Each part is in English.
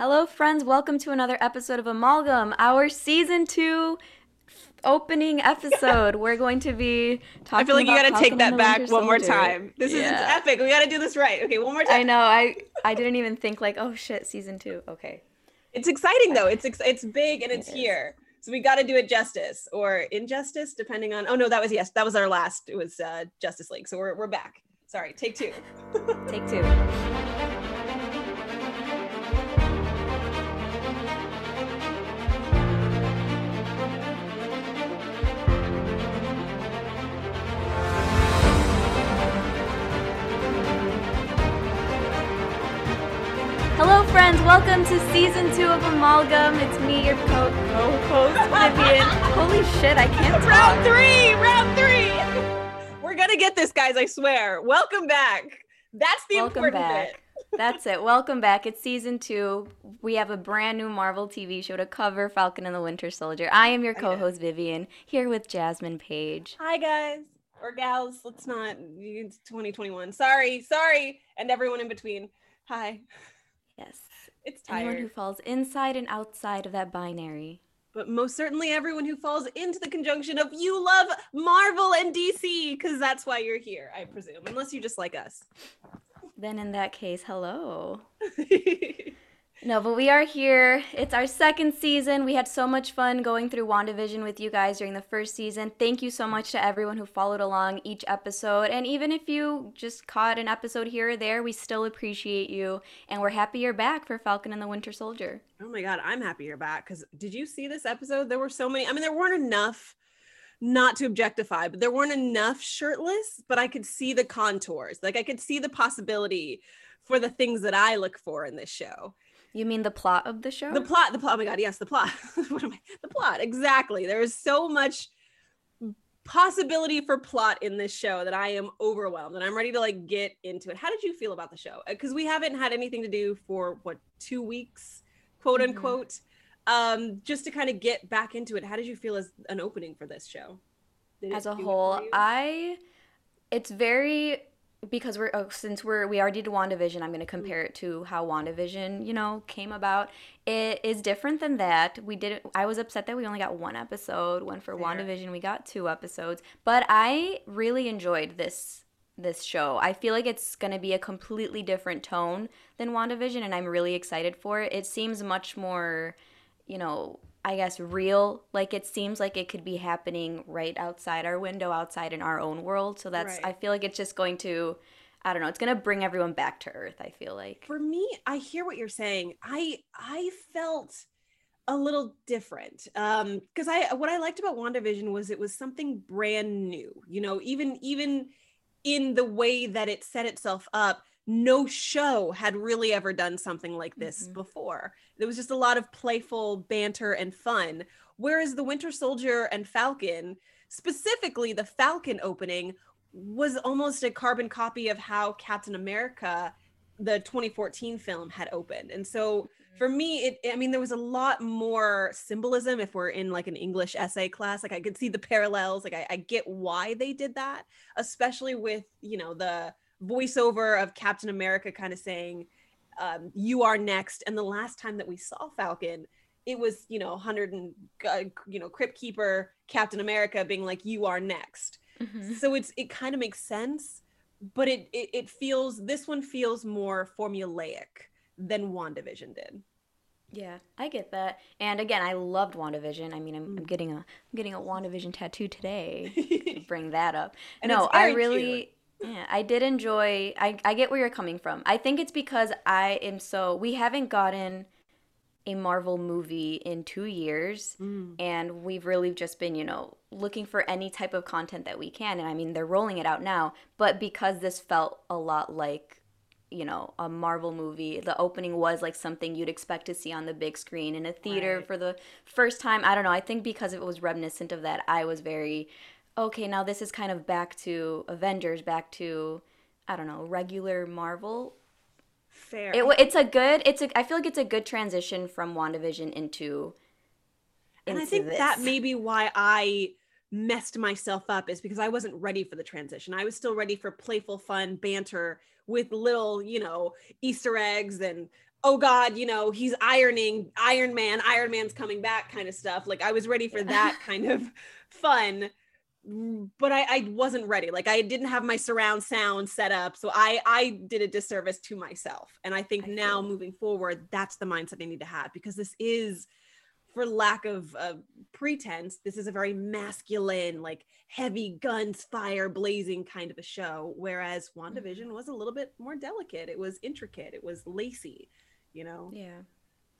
Hello, friends. Welcome to another episode of Amalgam, our season two opening episode. We're going to be talking. I feel like you got to take that back Winter one more time. This is Yeah. epic. We got to do this right. Okay, one more time. I know. I I didn't even think like, oh shit, season two. Okay. It's exciting though. It's ex- it's big and it's It is. here. So we got to do it justice or injustice, depending on. Oh no, that was yes, that was our last. It was uh, Justice League. So we're we're back. Sorry, take two. Take two. friends. Welcome to season two of Amalgam. It's me, your co- co-host Vivian. Holy shit, I can't talk. round three, round three. We're gonna get this, guys. I swear. Welcome back. That's the Welcome important back. bit. That's it. Welcome back. It's season two. We have a brand new Marvel TV show to cover Falcon and the Winter Soldier. I am your co host, Vivian, here with Jasmine Page. Hi guys or gals. Let's not. It's 2021. Sorry, sorry, and everyone in between. Hi. Yes. It's tired. Anyone who falls inside and outside of that binary. but most certainly everyone who falls into the conjunction of you love Marvel and DC because that's why you're here. I presume, unless you just like us. Then, in that case, hello. No, but we are here. It's our second season. We had so much fun going through WandaVision with you guys during the first season. Thank you so much to everyone who followed along each episode. And even if you just caught an episode here or there, we still appreciate you. And we're happy you're back for Falcon and the Winter Soldier. Oh my god, I'm happy you're back because did you see this episode? There were so many. I mean, there weren't enough, not to objectify, but there weren't enough shirtless, but I could see the contours. Like I could see the possibility for the things that I look for in this show. You mean the plot of the show? The plot, the plot, oh my god, yes, the plot. what am I? The plot, exactly. There is so much possibility for plot in this show that I am overwhelmed and I'm ready to like get into it. How did you feel about the show? Because we haven't had anything to do for what two weeks, quote Mhm. unquote. Um, just to kind of get back into it. How did you feel as an opening for this show? As a whole i it's very because we're oh, since we're we already did wandavision i'm going to mm-hmm. compare it to how wandavision you know came about. It is different than that. We did i was upset that we only got one episode when for Fair. wandavision we got two episodes. But i really enjoyed this this show. I feel like it's going to be a completely different tone than wandavision and i'm really excited for it. It seems much more you know, I guess real. Like it seems like it could be happening right outside our window, outside in our own world. So that's, Right. I feel like it's just going to, I don't know, it's going to bring everyone back to earth, I feel like. for me i hear what you're saying i i felt a little different um because i what i liked about wandavision was it was something brand new you know even even in the way that it set itself up no show had really ever done something like this Mhm. before there was just a lot of playful banter and fun whereas the winter soldier and falcon specifically the falcon opening was almost a carbon copy of how captain america the 2014 film had opened. And so for me, it I mean, there was a lot more symbolism if we're in like an English essay class. Like I could see the parallels. Like I, I get why they did that, especially with, you know, the voiceover of Captain America kind of saying, um, you are next. And the last time that we saw Falcon, it was, you know, 100 and, uh, you know, Crypt Keeper, Captain America being like, you are next Mhm. so it's it kind of makes sense but it, it it feels this one feels more formulaic than wandavision did Yeah, I get that. And again, I loved WandaVision. I mean, I'm, I'm Mm. getting a I'm getting a WandaVision tattoo today. Bring that up. And no, it's I really yeah, I did enjoy I I get where you're coming from. I think it's because I am so we haven't gotten a Marvel movie in 2 years mm. and we've really just been, you know, looking for any type of content that we can and I mean, they're rolling it out now, but because this felt a lot like you know, a Marvel movie. The opening was like something you'd expect to see on the big screen in a theater Right. for the first time. I don't know. I think because it was reminiscent of that, I was very okay, now this is kind of back to Avengers, back to I don't know, regular Marvel. fair. It it's a good it's a I feel like it's a good transition from WandaVision into and i into think that may be why i messed myself up is because i wasn't ready for the transition. I was still ready for playful fun banter with little you know easter eggs and oh god you know he's ironing iron man iron man's coming back kind of stuff. Like i was ready for that kind of fun but I, I wasn't ready. Like i didn't have my surround sound set up so i i did a disservice to myself. And i think I now moving forward that's the mindset i need to have because this is for lack of uh, pretense this is a very masculine like heavy guns fire blazing kind of a show. Whereas wandavision mm-hmm. was a little bit more delicate. It was intricate. It was lacy you know? Yeah.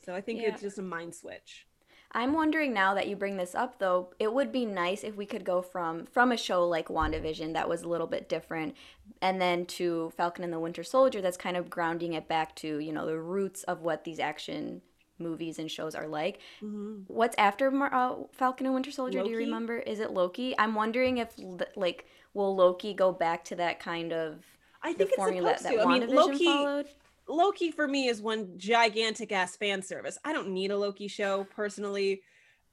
So i think yeah. it's just a mind switch I'm wondering now that you bring this up though, it would be nice if we could go from from a show like WandaVision that was a little bit different and then to Falcon and the Winter Soldier that's kind of grounding it back to, you know, the roots of what these action movies and shows are like. Mm-hmm. What's after uh, Falcon and Winter Soldier? Loki? Do you remember? Is it Loki? I'm wondering if like will Loki go back to that kind of I think the formula that, that I mean, Loki, followed? Loki for me is one gigantic ass fan service. I don't need a Loki show personally.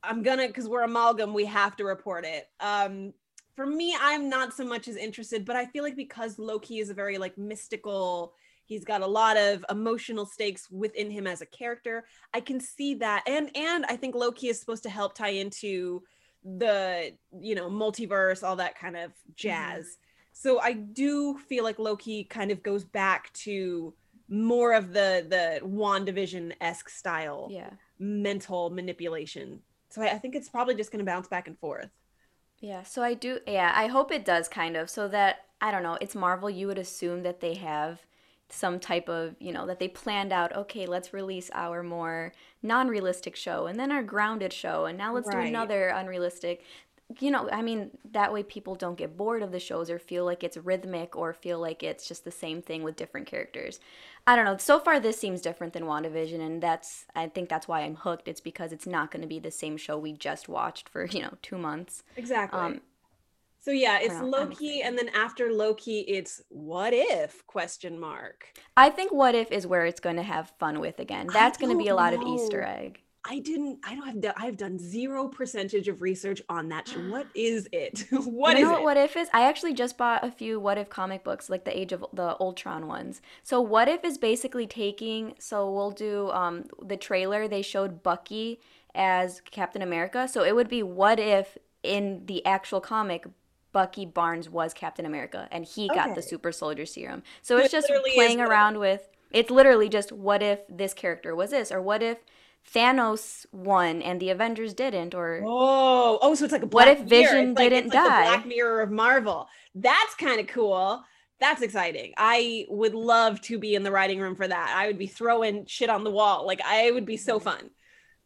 I'm gonna because we're amalgam, we have to report it. Um, for me, I'm not so much as interested, but I feel like because Loki is a very like mystical, he's got a lot of emotional stakes within him as a character. I can see that, and and I think Loki is supposed to help tie into the you know multiverse, all that kind of jazz. Mm-hmm. So I do feel like Loki kind of goes back to more of the the WandaVision esque style, yeah, mental manipulation. So I, I think it's probably just going to bounce back and forth. Yeah. So I do. Yeah, I hope it does kind of. So that I don't know. It's Marvel. You would assume that they have some type of you know that they planned out okay let's release our more non-realistic show and then our grounded show and now let's right. do another unrealistic you know, I mean, that way people don't get bored of the shows or feel like it's rhythmic or feel like it's just the same thing with different characters. I don't know. So far, this seems different than WandaVision, and that's, I think that's why I'm hooked. It's because it's not going to be the same show we just watched for, you know, two months. Exactly. Um, so yeah, it's Loki, and then after Loki, it's what if question mark. I think what if is where it's going to have fun with again. That's going to be a lot know. of Easter egg. I didn't. I don't have. I've done zero percentage of research on that. Show. What is it? what you know is what, it? What if is? I actually just bought a few What If comic books, like the Age of the Ultron ones. So What If is basically taking. So we'll do um the trailer. They showed Bucky as Captain America. So it would be What If in the actual comic Bucky Barnes was Captain America and he got the super soldier serum. So it's just playing around with it's literally just what if this character was this or what if Thanos won and the Avengers didn't, or oh, oh, so it's like a what if Vision like, didn't like die? Black Mirror of Marvel. That's kind of cool. That's exciting. I would love to be in the writing room for that. I would be throwing shit on the wall. Like I would be so fun.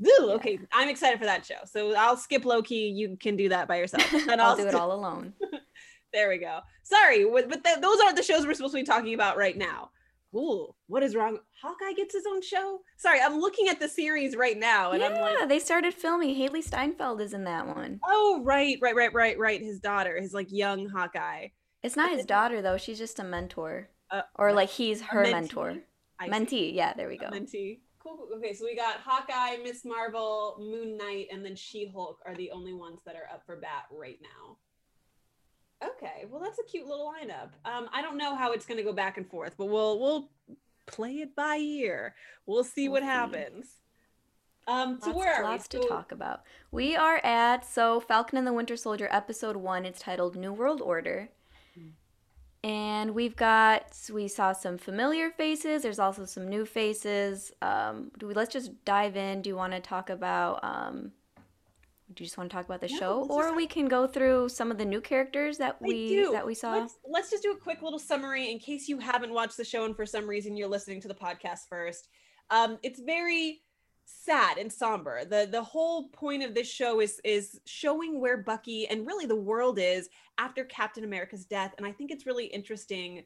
Ooh, okay, yeah. I'm excited for that show. So I'll skip Loki. You can do that by yourself. And I'll, I'll do it all alone. there we go. Sorry, but th- those aren't the shows we're supposed to be talking about right now cool. What is wrong? Hawkeye gets his own show. Sorry, I'm looking at the series right now, and yeah, I'm like, they started filming. Hailee Steinfeld is in that one. Oh, right, right, right, right, right. His daughter, his like young Hawkeye. It's not his daughter though. She's just a mentor, uh, or like he's her mentee? mentor. I mentee. See. Yeah, there we go. A mentee. Cool. Okay, so we got Hawkeye, Miss Marvel, Moon Knight, and then She Hulk are the only ones that are up for bat right now. Okay, well that's a cute little lineup. Um, I don't know how it's going to go back and forth, but we'll we'll play it by ear. We'll see we'll what see. happens. Um, so lots, where are lots we? to talk about. We are at so Falcon and the Winter Soldier episode one. It's titled New World Order, and we've got we saw some familiar faces. There's also some new faces. Um, do we let's just dive in? Do you want to talk about um, do you just want to talk about the no, show or we can go through some of the new characters that we that we saw let's, let's, just do a quick little summary in case you haven't watched the show and for some reason you're listening to the podcast first um, it's very sad and somber the the whole point of this show is is showing where bucky and really the world is after captain america's death and i think it's really interesting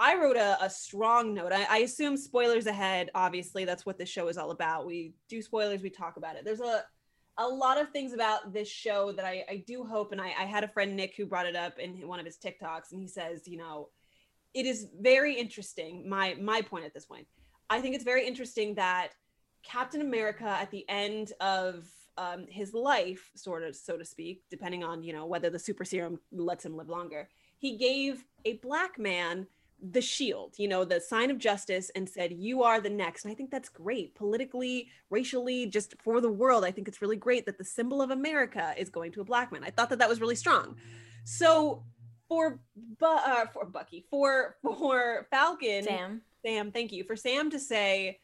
I wrote a, a strong note. I, I, assume spoilers ahead. Obviously, that's what this show is all about. We do spoilers, we talk about it. There's a a lot of things about this show that I, I do hope, and I, I had a friend Nick who brought it up in one of his TikToks, and he says, you know, it is very interesting. My my point at this point, I think it's very interesting that Captain America at the end of um, his life, sort of, so to speak, depending on you know whether the super serum lets him live longer, he gave a black man the shield, you know, the sign of justice and said, You are the next. And I think that's great politically, racially, just for the world. I think it's really great that the symbol of America is going to a black man. I thought that that was really strong. So for, Bu- uh, for Bucky, for, for Falcon, Sam. Sam, thank you. For Sam to say,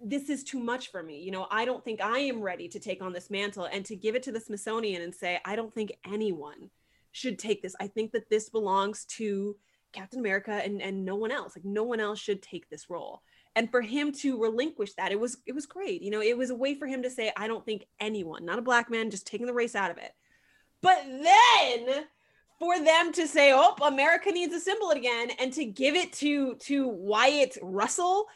this is too much for me. You know, I don't think I am ready to take on this mantle and to give it to the Smithsonian and say, I don't think anyone should take this. I think that this belongs to Captain America and, and no one else. Like no one else should take this role. And for him to relinquish that, it was it was great. You know, it was a way for him to say, I don't think anyone, not a black man, just taking the race out of it. But then for them to say, "Oh, America needs a symbol again," and to give it to to Wyatt Russell,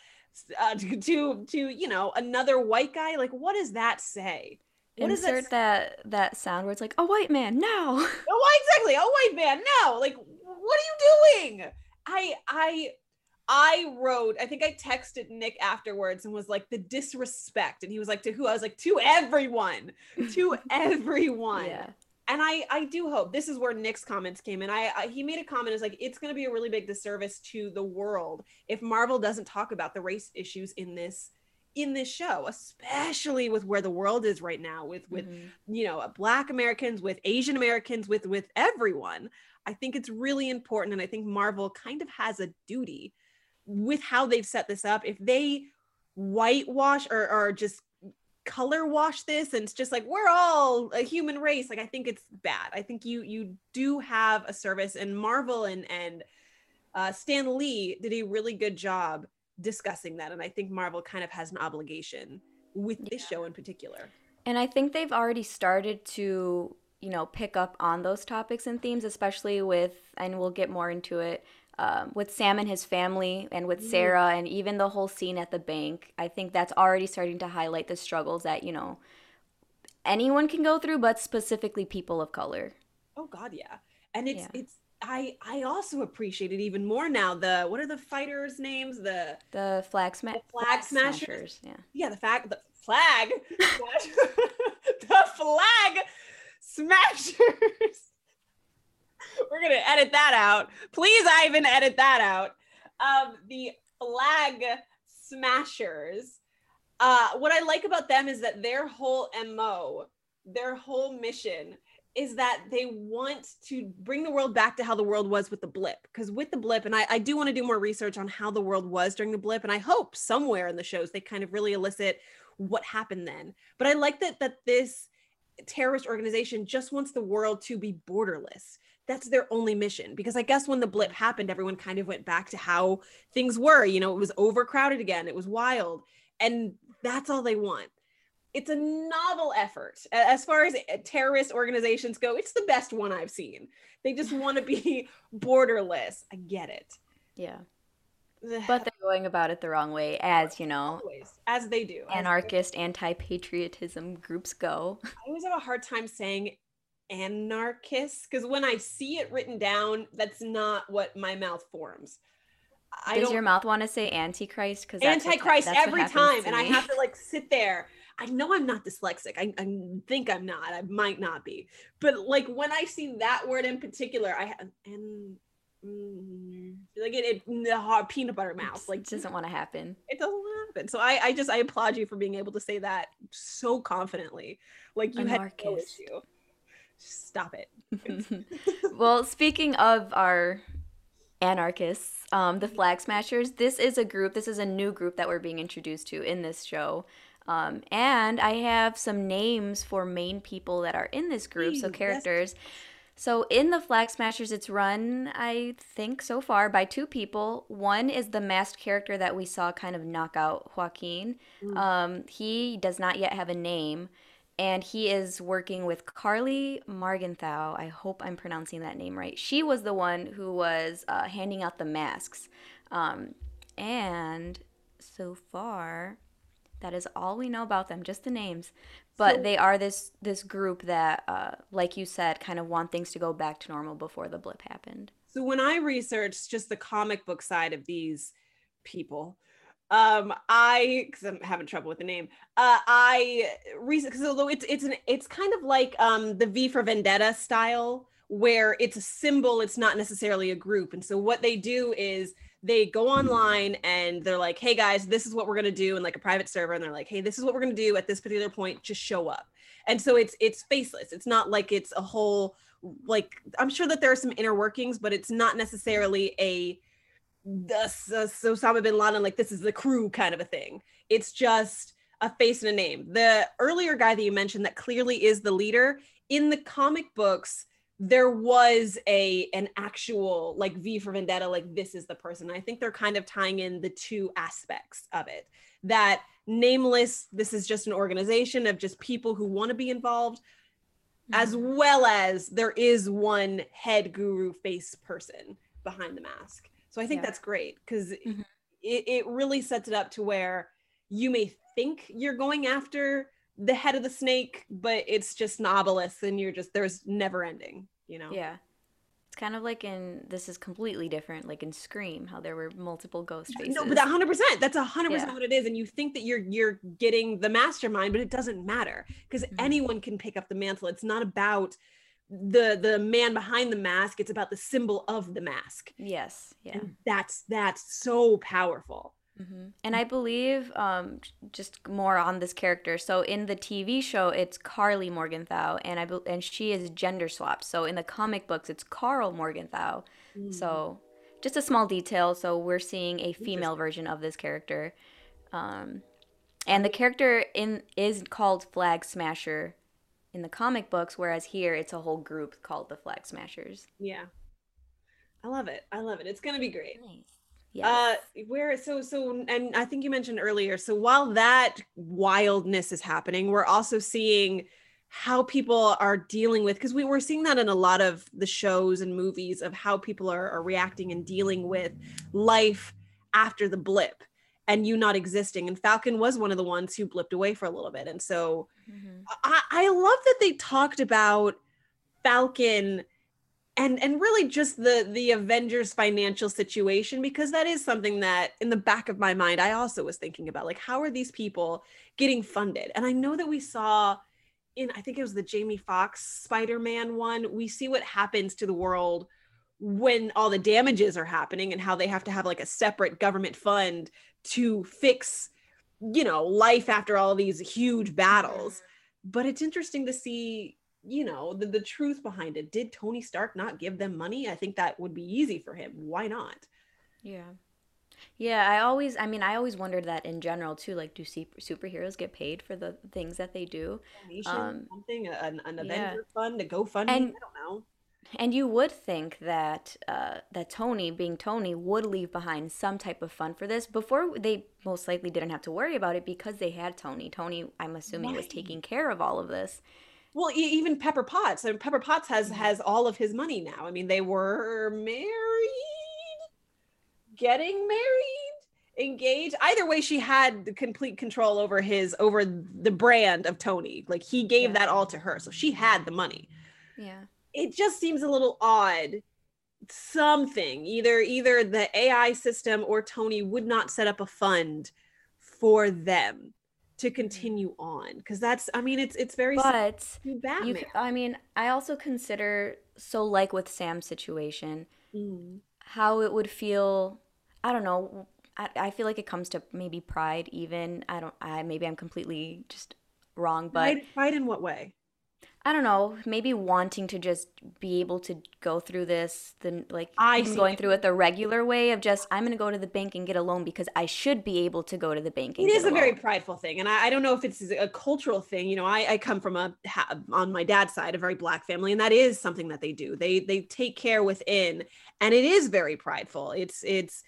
uh, to, to to you know another white guy, like what does that say? What Insert that that sound where it's like a white man, no. Oh, why exactly? A white man? No. Like, what are you doing? I I I wrote, I think I texted Nick afterwards and was like, the disrespect. And he was like, to who? I was like, to everyone. To everyone. Yeah. And I I do hope this is where Nick's comments came in. I, I he made a comment is like it's going to be a really big disservice to the world if Marvel doesn't talk about the race issues in this in this show, especially with where the world is right now with with Mhm. you know black americans with asian americans with with everyone i think it's really important and i think marvel kind of has a duty with how they've set this up. If they whitewash or, or just color wash this and it's just like we're all a human race like i think it's bad. I think you you do have a service and marvel and and uh, stan lee did a really good job discussing that and i think marvel kind of has an obligation with this show in particular. And I think they've already started to, you know, pick up on those topics and themes, especially with, and we'll get more into it, um, with Sam and his family and with Sarah and even the whole scene at the bank. I think that's already starting to highlight the struggles that, you know, anyone can go through, but specifically people of color. Oh God, yeah. And it's Yeah. it's I I also appreciate it even more now. The what are the fighters' names? The The flag, sma- The flag smashers? Yeah. yeah, the fact the flag the flag smashers. We're gonna edit that out. Please, Ivan, edit that out. Um, the flag smashers. Uh, what I like about them is that their whole MO, their whole mission is that they want to bring the world back to how the world was with the blip. Because with the blip, and I, I do want to do more research on how the world was during the blip, and I hope somewhere in the shows they kind of really elicit what happened then. But I like that that this terrorist organization just wants the world to be borderless. That's their only mission. Because I guess when the blip happened, everyone kind of went back to how things were. You know, it was overcrowded again, it was wild. And that's all they want it's a novel effort as far as uh, terrorist organizations go it's the best one i've seen they just want to be borderless i get it Yeah. But they're going about it the wrong way, as, you know, always as they do anarchist, anti patriotism groups go. i always have a hard time saying anarchist because when i see it written down that's not what my mouth forms. I Does your mouth want to say Antichrist? Because antichrist every time and i have to like sit there. I know i'm not dyslexic. I, I think i'm not. I might not be. But like when i see that word in particular i have and mm, like it, it the hard peanut butter mouth like Like, doesn't want to happen. it doesn't happen. So i i just i applaud you for being able to say that so confidently. Like you had no issue. Stop it. Well, speaking of our anarchists, um, the Flag Smashers, this is a group, this is a new group that we're being introduced to in this show. Um, and I have some names for main people that are in this group, so characters yes. So in the Flag Smashers, it's run, I think, so far by two people. One is the masked character that we saw kind of knock out Joaquin. Um, he does not yet have a name, and he is working with Karli Morgenthau. I hope I'm pronouncing that name right. She was the one who was uh, handing out the masks. Um, and so far, that is all we know about them, just the names. But So- they are this this group that, uh, like you said, kind of want things to go back to normal before the blip happened. So when I researched just the comic book side of these people, um, I because I'm having trouble with the name, uh, I because although it's it's an it's kind of like um the V for Vendetta style where it's a symbol, it's not necessarily a group. And so what they do is they go online and they're like, hey guys, this is what we're gonna do in like a private server. And they're like, hey, this is what we're gonna do at this particular point, just show up. And so it's it's faceless. It's not like it's a whole like I'm sure that there are some inner workings, but it's not necessarily a this uh, Osama bin Laden, like this is the crew kind of a thing. It's just a face and a name. The earlier guy that you mentioned that clearly is the leader in the comic books, there was a an actual like V for Vendetta, like this is the person. I think they're kind of tying in the two aspects of it. That nameless, this is just an organization of just people who want to be involved, mm-hmm. as well as there is one head guru face person behind the mask. So I think yeah. that's great because mm-hmm. it, it really sets it up to where you may think you're going after the head of the snake, but it's just novelist and you're just there's never ending, you know? Yeah. It's kind of like in this is completely different, like in Scream, how there were multiple ghost faces. No, but that hundred percent. That's a hundred percent what it is. And you think that you're you're getting the mastermind, but it doesn't matter because mm-hmm. anyone can pick up the mantle. It's not about the the man behind the mask it's about the symbol of the mask yes yeah and that's that's so powerful mm-hmm. and i believe um just more on this character so in the tv show it's Karli Morgenthau and i be- and she is gender swapped so in the comic books it's Karl Morgenthau mm-hmm. so just a small detail so we're seeing a female version of this character um and the character in is called flag smasher in the comic books, whereas here it's a whole group called the Flag Smashers. Yeah. I love it. I love it. It's gonna be great. Nice. Yes. Uh where so so and I think you mentioned earlier, so while that wildness is happening, we're also seeing how people are dealing with because we were seeing that in a lot of the shows and movies of how people are, are reacting and dealing with life after the blip and you not existing. And Falcon was one of the ones who blipped away for a little bit. And so mm-hmm. I, I love that they talked about Falcon and and really just the the Avengers financial situation because that is something that in the back of my mind I also was thinking about like how are these people getting funded and I know that we saw in I think it was the Jamie Foxx Spider-Man one we see what happens to the world when all the damages are happening and how they have to have like a separate government fund to fix you know life after all these huge battles mm-hmm. but it's interesting to see you know the, the truth behind it did tony stark not give them money i think that would be easy for him why not yeah yeah i always i mean i always wondered that in general too like do super, superheroes get paid for the things that they do um, something an, an avenger yeah. fund a gofundme and, i don't know and you would think that uh, that Tony, being Tony, would leave behind some type of fun for this. Before they most likely didn't have to worry about it because they had Tony. Tony, I'm assuming, right. was taking care of all of this. Well, even Pepper Potts. and Pepper Potts has mm-hmm. has all of his money now. I mean, they were married, getting married, engaged. Either way, she had the complete control over his over the brand of Tony. Like he gave yeah. that all to her, so she had the money. Yeah it just seems a little odd something either either the ai system or tony would not set up a fund for them to continue on because that's i mean it's it's very but you, i mean i also consider so like with sam's situation mm. how it would feel i don't know I, I feel like it comes to maybe pride even i don't i maybe i'm completely just wrong but pride, pride in what way I don't know, maybe wanting to just be able to go through this, then like I going through it the regular way of just I'm gonna go to the bank and get a loan because I should be able to go to the bank. it is a, a very prideful thing, and I, I, don't know if it's a cultural thing. You know, I, I come from a on my dad's side a very black family, and that is something that they do. They they take care within, and it is very prideful. It's it's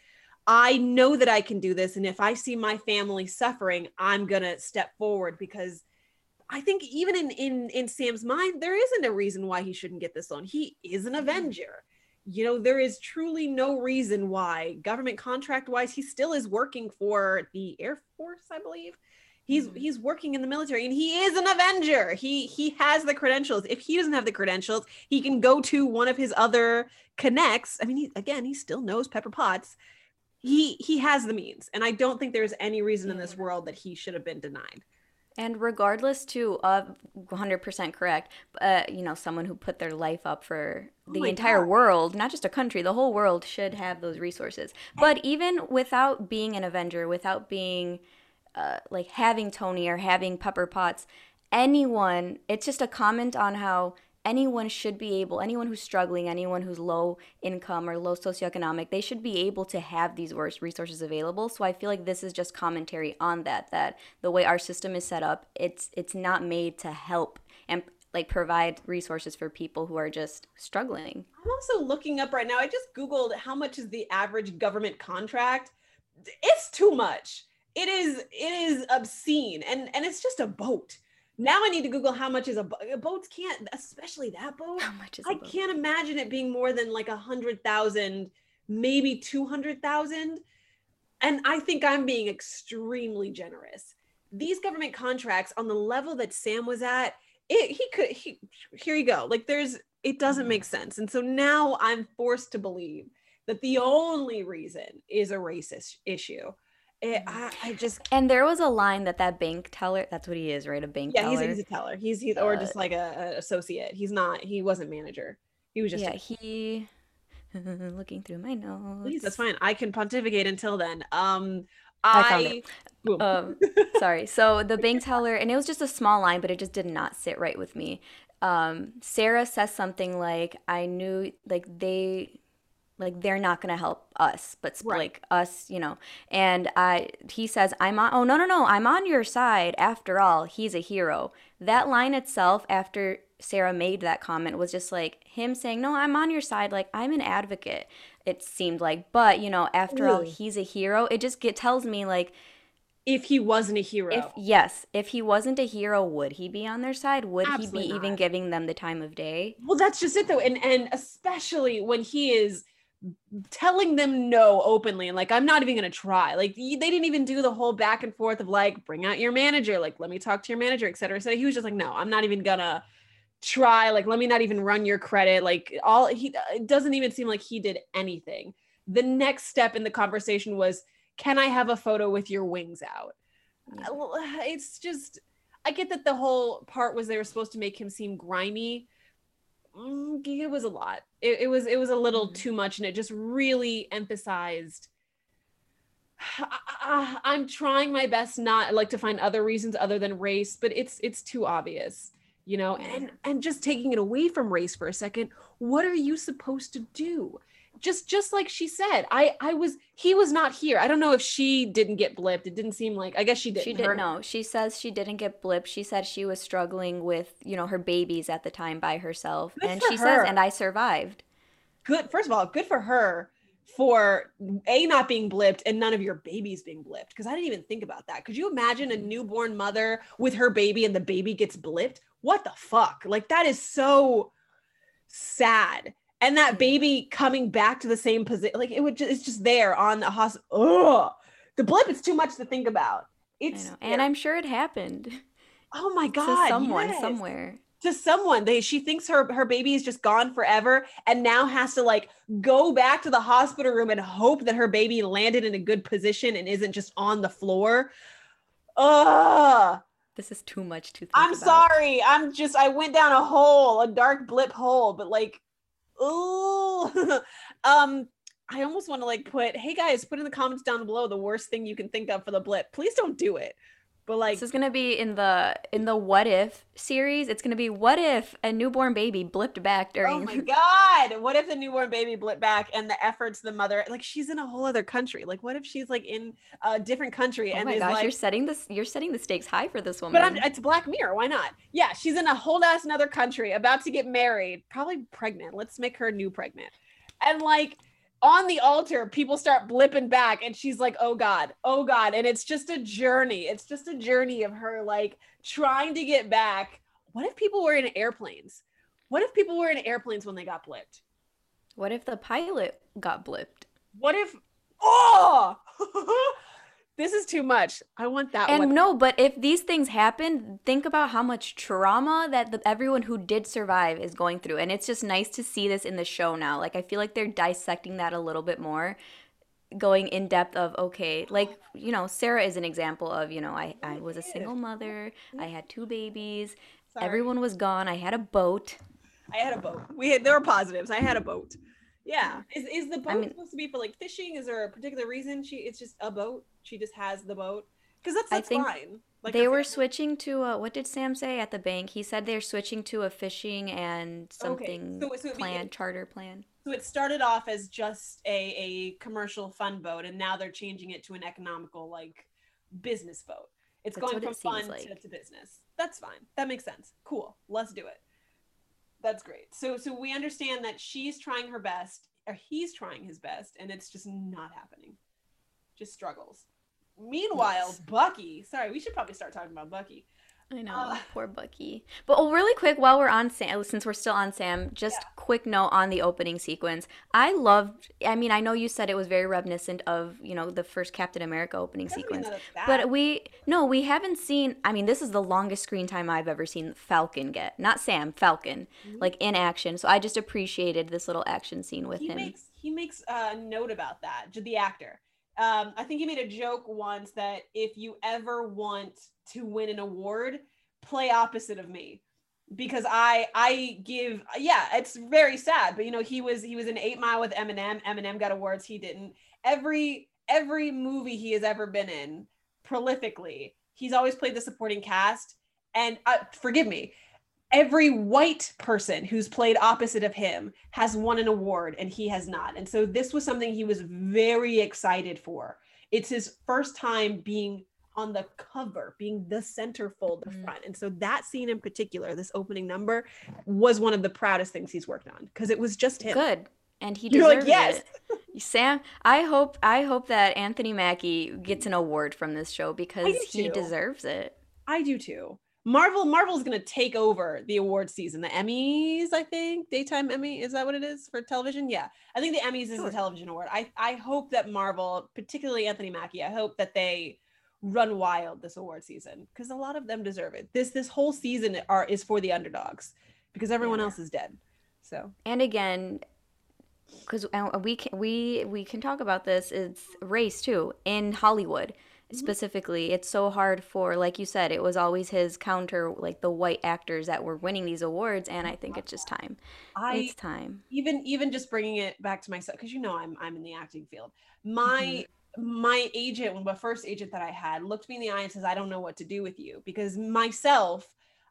I know that I can do this, and if I see my family suffering, I'm gonna step forward because I think even in in in Sam's mind, there isn't a reason why he shouldn't get this loan. He is an mm-hmm. Avenger. You know, there is truly no reason why government contract wise he still is working for the Air Force, I believe. He's mm-hmm. he's working in the military and he is an Avenger. He he has the credentials. If he doesn't have the credentials, he can go to one of his other connects. I mean, he, again, he still knows Pepper Potts. He he has the means, and I don't think there's any reason in this world that he should have been denied. And regardless too of 100% correct, uh, you know, someone who put their life up for the Oh entire God. world, not just a country, the whole world should have those resources. But even without being an Avenger, without being uh, like having Tony or having Pepper Potts, anyone, it's just a comment on how anyone should be able, anyone who's struggling, anyone who's low income or low socioeconomic, they should be able to have these resources available. So I feel like this is just commentary on that, that the way our system is set up, it's it's not made to help and like provide resources for people who are just struggling. I'm also looking up right now. I just Googled how much is the average government contract. It's too much. It is it is obscene. And and it's just a boat. Now I need to Google how much is a boat. Uh, boats can't, especially that boat. How much is I a boat? can't imagine it being more than like a hundred thousand, maybe two hundred thousand. And I think I'm being extremely generous. These government contracts on the level that Sam was at, it he could he here you go. Like there's it doesn't make mm. sense. And so now I'm forced to believe that the only reason is a racist issue. It, I, I just And there was a line that that bank teller, that's what he is, right? A bank yeah, teller. he's, he's a teller. He's he's or Uh, just like a, a associate. He's not. He wasn't manager. He was just. yeah, a- he looking through my notes. please, that's fine. I can pontificate until then. Um, I I, found it. Boom. um sorry so the bank teller and it was just a small line but it just did not sit right with me um sarah says something like i knew like they like they're not gonna help us but sp- Right. like us you know. And i he says i'm on oh no no no i'm on your side after all. He's a hero. That line itself after sarah made that comment was just like him saying no i'm on your side. Like i'm an advocate it seemed like. But you know after all he's a hero. It just tells me like if he wasn't a hero, if yes, if he wasn't a hero, would he be on their side? Would Absolutely he be even giving them the time of day? well, that's just it though, and and especially when he is telling them no openly and like i'm not even gonna try. Like they didn't even do the whole back and forth of like bring out your manager like let me talk to your manager etc so he was just like no i'm not even gonna try. Like let me not even run your credit. Like all he it doesn't even seem like he did anything. The next step in the conversation was can i have a photo with your wings out? It's just i get that the whole part was they were supposed to make him seem grimy it was a lot. It, it was it was a little Mhm. too much and it just really emphasized I, i'm trying my best not like to find other reasons other than race but it's it's too obvious you know? And and just taking it away from race for a second what are you supposed to do just just like she said i i was he was not here i don't know if she didn't get blipped it didn't seem like i guess she didn't She didn't know. She says she didn't get blipped. She said she was struggling with, you know, her babies at the time by herself. Good and she her. says, and I survived. good first of all good for her for a not being blipped and none of your babies being blipped because i didn't even think about that could you imagine a newborn mother with her baby and the baby gets blipped what the fuck like that is so sad and that baby coming back to the same position like it would just it's just there on the hospital Ugh. the blip is too much to think about it's. And I'm sure it happened oh my god to someone yes somewhere. to someone they she thinks her her baby is just gone forever and now has to like go back to the hospital room and hope that her baby landed in a good position and isn't just on the floor Ugh. This is too much to think I'm about. sorry. I'm just I went down a hole, a dark blip hole, but like ooh. um I almost want to like put, hey guys, put in the comments down below the worst thing you can think of for the blip. Please don't do it. But like This is gonna be in the in the what if series. It's gonna be what if a newborn baby blipped back during. Oh my god! What if the newborn baby blipped back and the efforts the mother like she's in a whole other country? Like what if she's like in a different country Oh and my is gosh, like you're setting this you're setting the stakes high for this woman. but I'm, it's Black Mirror. Why not? Yeah, she's in a whole ass another country, about to get married, probably pregnant. Let's make her new pregnant. And like on the altar, people start blipping back, and she's like, "Oh God, oh God!" And it's just a journey. It's just a journey of her like trying to get back. What if people were in airplanes? What if people were in airplanes when they got blipped? what if the pilot got blipped? What if? Oh, this is too much. I want that And one. no, but if these things happen, think about how much trauma that the, everyone who did survive is going through. And it's just nice to see this in the show now. Like I feel like they're dissecting that a little bit more. going in depth of okay, like you know, Sarah is an example of you know, I oh, I was a single mother, mm-hmm. I had two babies, Sorry. everyone was gone, I had a boat. I had a boat. We had there were positives. I had a boat. Yeah. Is is the boat mean- supposed to be for like fishing? Is there a particular reason she it's just a boat? She just has the boat? Because that's I think fine. Like they were switching to uh, what did Sam say at the bank? He said they're switching to a fishing and something so- so be- plan, charter plan. So it started off as just a, a commercial fun boat, and now they're changing it to an economical like business boat. It's That's going from it fun to, to business. That's fine. That makes sense. Cool. Let's do it. That's great. So so we understand that she's trying her best, or he's trying his best, and it's just not happening. Just struggles. Meanwhile, Yes. Bucky. Sorry, we should probably start talking about Bucky. I know, Uh, poor Bucky. But oh, really quick, while we're on Sam, since we're still on Sam, just Yeah. quick note on the opening sequence. I loved. I mean, I know you said it was very reminiscent of you know the first Captain America opening sequence, that it's bad. but we no, we haven't seen. I mean, this is the longest screen time I've ever seen Falcon get. Not Sam, Falcon, Mm-hmm. like in action. So I just appreciated this little action scene with he him. makes he makes a note about that the actor um, i think he made a joke once that if you ever want to win an award play opposite of me. Because i i give yeah it's very sad but you know he was he was an eight mile with eminem. Eminem got awards he didn't. Every every movie he has ever been in prolifically he's always played the supporting cast. And uh, forgive me every white person who's played opposite of him has won an award and he has not. And so this was something he was very excited for. It's his first time being on the cover, being the centerfold, the Mhm. front. And so that scene in particular, this opening number, was one of the proudest things he's worked on because it was just him. Good. And he You're deserves like, yes. it. Sam, I hope I hope that Anthony Mackie gets an award from this show because he too. deserves it. I do too. Marvel Marvel's going to take over the award season. The Emmys, I think, daytime Emmy, is that what it is for television? Yeah. I think the Emmys is Sure. a television award. I I hope that Marvel, particularly Anthony Mackie, I hope that they run wild this award season because a lot of them deserve it. This this whole season are is for the underdogs because everyone Yeah. else is dead. So, And again, because uh, we can we we can talk about this. It's race too in Hollywood. Mm-hmm. specifically. It's so hard for, like you said, it was always his counter, like the white actors that were winning these awards. And I think it's just time. I it's time. even even just bringing it back to myself because you know I'm I'm in the acting field. Mm-hmm. My my agent, the first agent that I had, looked me in the eye and says, "I don't know what to do with you because myself,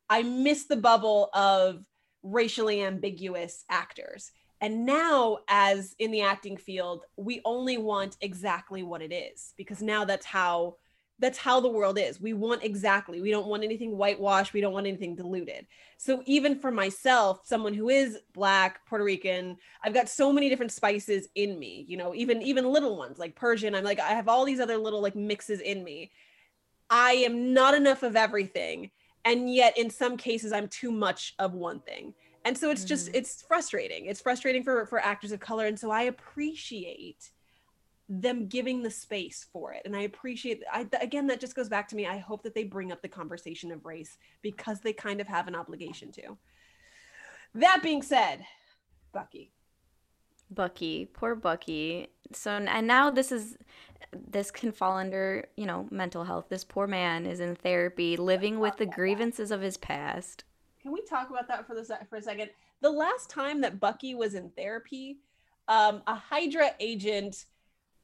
I miss the bubble of racially ambiguous actors." And now, as in the acting field, we only want exactly what it is because now that's how that's how the world is. We want exactly. We don't want anything whitewashed. We don't want anything diluted. So even for myself, someone who is black, Puerto Rican, I've got so many different spices in me, you know, even even little ones like Persian. I'm like I have all these other little like mixes in me. I am not enough of everything, and yet in some cases I'm too much of one thing. And so it's just Mhm. it's frustrating. It's frustrating for for actors of color and so I appreciate them giving the space for it and i appreciate i again that just goes back to me i hope that they bring up the conversation of race because they kind of have an obligation to that being said bucky Bucky, poor Bucky. So and now this is this can fall under, you know, mental health. This poor man is in therapy, living with the grievances of his past. Can we talk about that for the sec- for a second? The last time that bucky was in therapy um, a hydra agent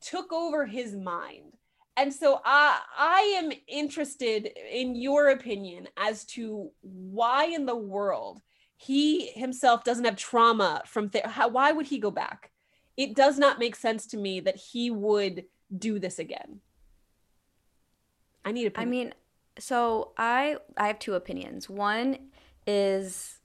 took over his mind. And so i i am interested in your opinion as to why in the world he himself doesn't have trauma from ther- how why would he go back? It does not make sense to me that he would do this again. I need a I mean, so I I have two opinions. One is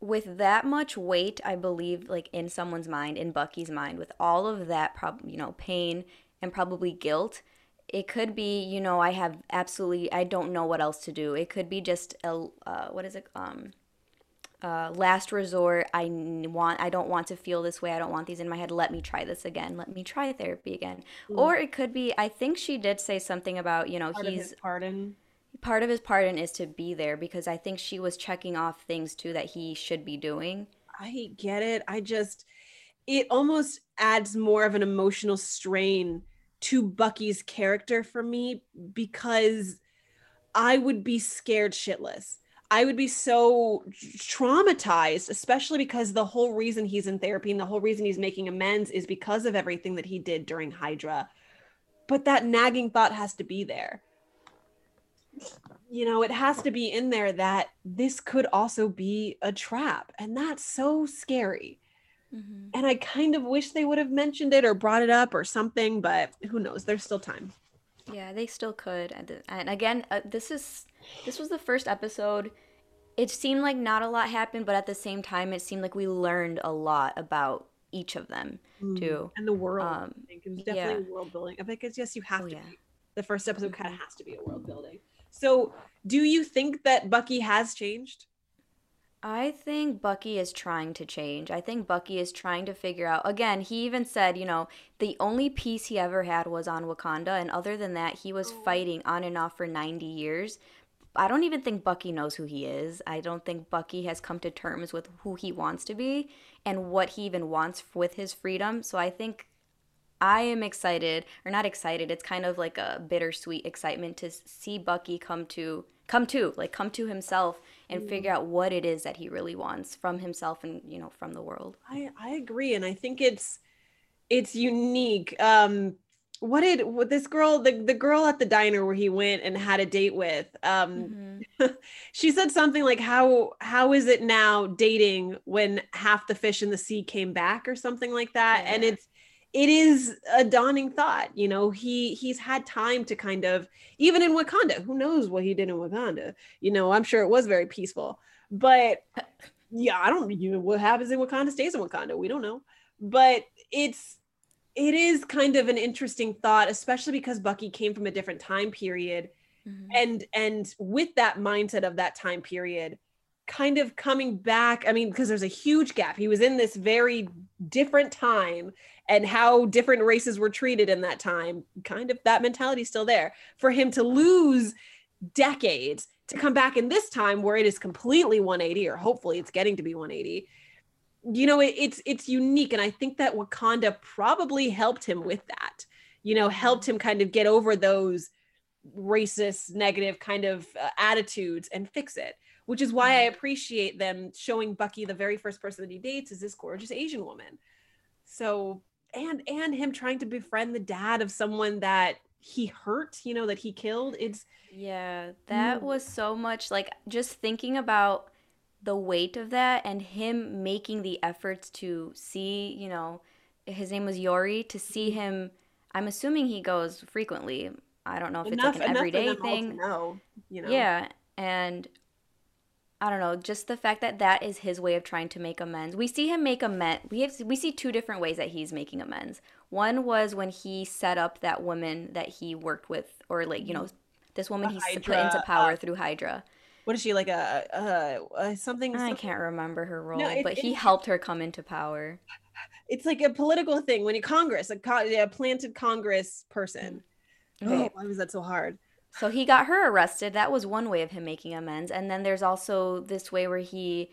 with that much weight, I believe like in someone's mind, in Bucky's mind, with all of that prob you know, pain and probably guilt, it could be, you know, I have absolutely I don't know what else to do. It could be just a uh, what is it um uh, last resort. I want. I don't want to feel this way. I don't want these in my head. Let me try this again. Let me try therapy again. Or it could be. I think she did say something about you know part he's pardon part of his pardon is to be there because I think she was checking off things too that he should be doing. I get it. I just it almost adds more of an emotional strain to Bucky's character for me because I would be scared shitless. I would be so traumatized, especially because the whole reason he's in therapy and the whole reason he's making amends is because of everything that he did during Hydra. But that nagging thought has to be there. You know, it has to be in there that this could also be a trap. And that's so scary. Mm-hmm. And I kind of wish they would have mentioned it or brought it up or something, but who knows? There's still time. Yeah, they still could. And again, uh, this is this was the first episode. It seemed like not a lot happened, but at the same time, it seemed like we learned a lot about each of them mm. too. And the world. Um, I think it was definitely yeah. world building. I think because yes, you have oh, to. Yeah. Be. The first episode kind of mm-hmm. has to be a world building. So, do you think that Bucky has changed? I think Bucky is trying to change. I think Bucky is trying to figure out. Again, he even said, you know, the only peace he ever had was on Wakanda, and other than that, he was oh. fighting on and off for 90 years. I don't even think Bucky knows who he is. I don't think Bucky has come to terms with who he wants to be and what he even wants with his freedom. So I think I am excited, or not excited, it's kind of like a bittersweet excitement to see Bucky come to come to, like come to himself and mm. figure out what it is that he really wants from himself and you know from the world i i agree and i think it's it's unique um what did what this girl the, the girl at the diner where he went and had a date with um mm-hmm. she said something like how how is it now dating when half the fish in the sea came back or something like that yeah. and it's it is a dawning thought you know he he's had time to kind of even in wakanda who knows what he did in wakanda you know i'm sure it was very peaceful but yeah i don't you know what happens in wakanda stays in wakanda we don't know but it's it is kind of an interesting thought especially because bucky came from a different time period mm-hmm. and and with that mindset of that time period kind of coming back i mean because there's a huge gap he was in this very different time and how different races were treated in that time kind of that mentality still there. For him to lose decades to come back in this time where it is completely 180 or hopefully it's getting to be 180 you know it, it's it's unique. And i think that wakanda probably helped him with that you know helped him kind of get over those racist negative kind of uh, attitudes and fix it which is why i mm-hmm. appreciate them showing bucky the very first person that he dates is this gorgeous asian woman. So and and him trying to befriend the dad of someone that he hurt you know that he killed it's yeah that mm. was so much like just thinking about the weight of that and him making the efforts to see you know his name was yori to see mm-hmm. him i'm assuming he goes frequently i don't know if enough, it's like an everyday thing No, you know yeah and I don't know, just the fact that that is his way of trying to make amends. We see him make amends. We have we see two different ways that he's making amends. One was when he set up that woman that he worked with, or like you know, this woman he put into power uh, through Hydra. What is she like a, a, a something? I can't remember her role, no, it, but it, he helped her come into power. It's like a political thing when you Congress, a, a planted Congress person. Mm. Oh, why was that so hard? So he got her arrested. That was one way of him making amends. And then there's also this way where he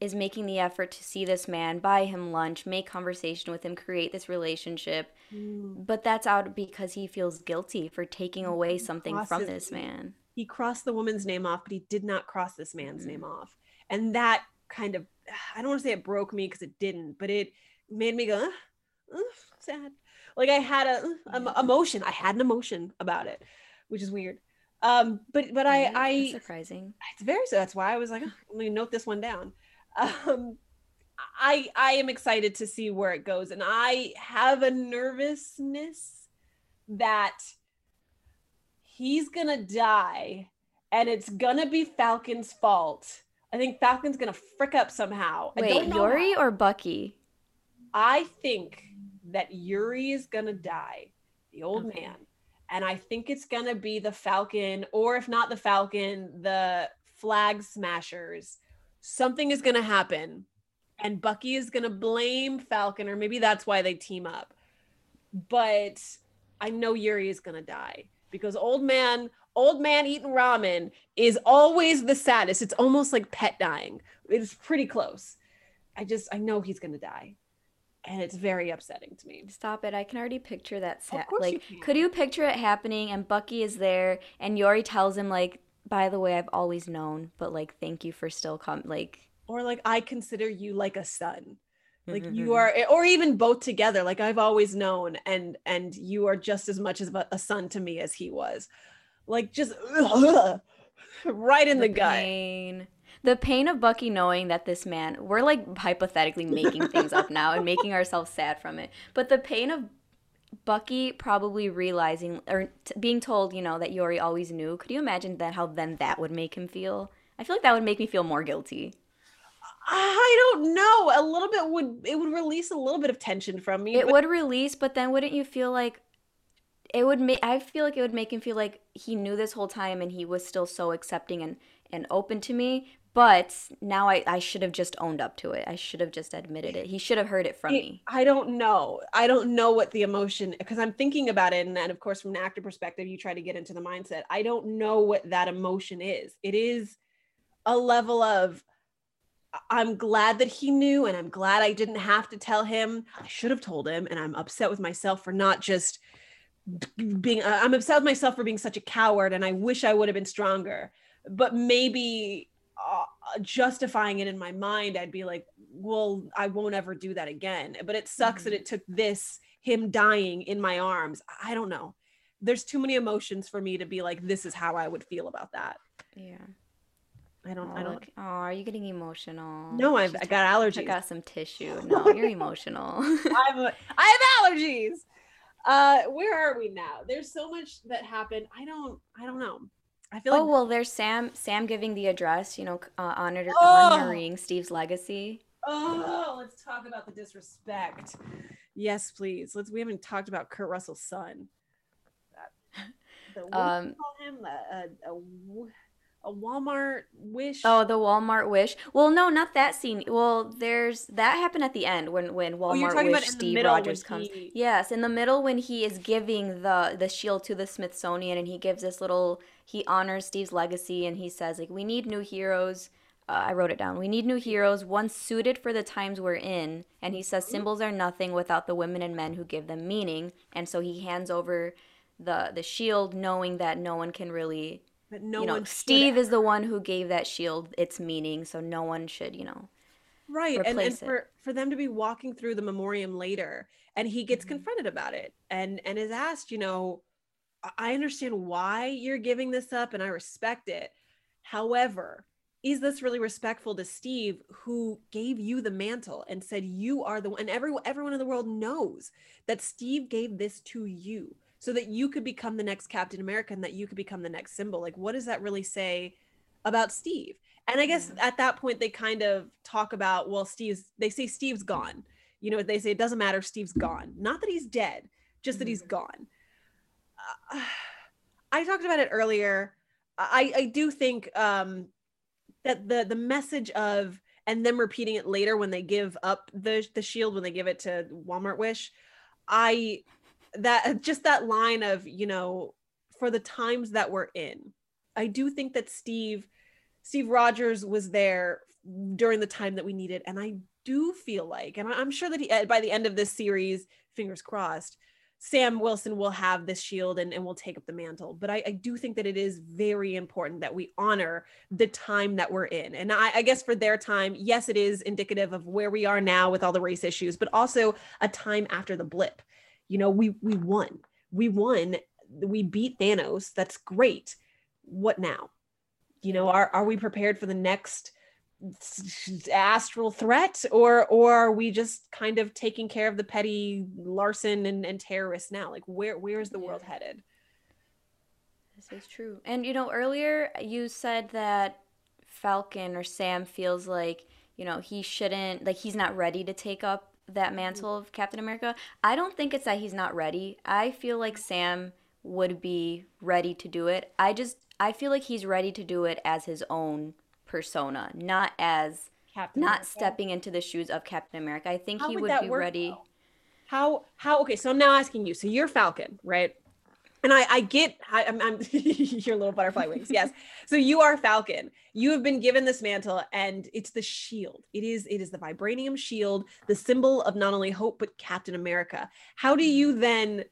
is making the effort to see this man, buy him lunch, make conversation with him, create this relationship. Mm. But that's out because he feels guilty for taking away something from this man. He crossed the woman's name off, but he did not cross this man's mm. name off. And that kind of, I don't want to say it broke me because it didn't, but it made me go, uh, uh, sad. Like I had a, a emotion. I had an emotion about it which is weird. Um, but but I I surprising. It's very so. That's why I was like, oh, let me note this one down. Um, I I am excited to see where it goes, and I have a nervousness that he's gonna die, and it's gonna be Falcon's fault. I think Falcon's gonna frick up somehow. Wait, Yori how. or Bucky? I think that Yori is gonna die, the old okay. man and I think it's gonna be the Falcon, or if not the Falcon, the Flag Smashers. Something is gonna happen, and Bucky is gonna blame Falcon, or maybe that's why they team up. But I know Yori is gonna die because old man, old man eating ramen is always the saddest. It's almost like pet dying. It's pretty close. I just I know he's gonna die. And it's very upsetting to me. Stop it. I can already picture that sa- you like can. could you picture it happening and Bucky is there and Yori tells him like by the way I've always known but like thank you for still come like Or like I consider you like a son. Like you are or even both together. Like I've always known and and you are just as much as a son to me as he was. Like just right in the, gut. pain. The pain of Bucky knowing that this man, we're like hypothetically making things up now and making ourselves sad from it. But the pain of Bucky probably realizing or t- being told, you know, that Yori always knew. Could you imagine that how then that would make him feel? I feel like that would make me feel more guilty. I don't know. A little bit would it would release a little bit of tension from me. It but would release, but then wouldn't you feel like it would make I feel like it would make him feel like he knew this whole time and he was still so accepting and and open to me, but now I I should have just owned up to it. I should have just admitted it. He should have heard it from it- me. I don't know. I don't know what the emotion because I'm thinking about it, and then of course, from an actor perspective, you try to get into the mindset. I don't know what that emotion is. It is a level of I'm glad that he knew, and I'm glad I didn't have to tell him. I should have told him, and I'm upset with myself for not just being. uh, I'm upset with myself for being such a coward, and I wish I would have been stronger. But maybe uh, justifying it in my mind, I'd be like, well, I won't ever do that again. But it sucks that Mhm. it took this, him dying in my arms. I don't know. There's too many emotions for me to be like, this is how I would feel about that. Yeah. I don't, Oh, I don't. look- oh, are you getting emotional? No, I've, I got allergies. Check out some tissue. No, you're emotional. I have, a, I have allergies. Uh, where are we now? There's so much that happened. I don't, I don't know. I feel like oh well, there's Sam. Sam giving the address. You know, uh, honor, Oh! honoring Steve's legacy. Oh, let's talk about the disrespect. Yes, please. Let's. We haven't talked about Kurt Russell's son. The, what do you Um, call him? A a Walmart wish. Oh, the Walmart wish. Well, no, not that scene. Well, there's that happened at the end when when Walmart Oh, wish about in the Steve Rogers comes. he- Yes, in the middle when he is giving the the shield to the Smithsonian and he gives this little he honors Steve's legacy and he says like we need new heroes. Uh, I wrote it down. We need new heroes, one suited for the times we're in. And he says symbols are nothing without the women and men who give them meaning. And so he hands over the the shield, knowing that no one can really But no you know, one. Steve is the one who gave that shield its meaning, so no one should, you know. right and, and it. for for them to be walking through the memoriam later and he gets Mhm. confronted about it and and is asked you know "I- understand why you're giving this up and i respect it however is this really respectful to steve who gave you the mantle and said you are the one and everyone everyone in the world knows that steve gave this to you so that you could become the next captain america and that you could become the next symbol like what does that really say about steve and I guess Yeah. at that point they kind of talk about, well, Steve's they say Steve's gone. You know, they say it doesn't matter, Steve's gone. Not that he's dead, just that he's mm-hmm. gone. Uh, I talked about it earlier. I I do think um that the the message of and them repeating it later when they give up the the shield when they give it to Walmart Wish, I that just that line of, you know, for the times that we're in. I do think that Steve Steve Rogers was there during the time that we needed. And I do feel like, and I'm sure that he, by the end of this series, fingers crossed, Sam Wilson will have this shield and, and will take up the mantle. But I, I do think that it is very important that we honor the time that we're in. And I, I guess for their time, yes, it is indicative of where we are now with all the race issues, but also a time after the blip. You know, we we won. We won. We beat Thanos. That's great. What now? you know are are we prepared for the next astral threat or or are we just kind of taking care of the petty larceny and, and terrorists now like where where's the world headed This is true. And you know, earlier you said that Falcon or Sam feels like, you know, he shouldn't like he's not ready to take up that mm-hmm. mantle of Captain America. I don't think it's that he's not ready. I feel like Sam would be ready to do it. I just I feel like he's ready to do it as his own persona, not as Captain not America? stepping into the shoes of Captain America. I think How he would would be work, ready. though? how how okay so i'm now asking you so you're falcon right and I, I get I, I'm, I'm your little butterfly wings. Yes. So you are Falcon. You have been given this mantle, and it's the shield. It is it is the vibranium shield, the symbol of not only hope but Captain America. How do you mm-hmm. then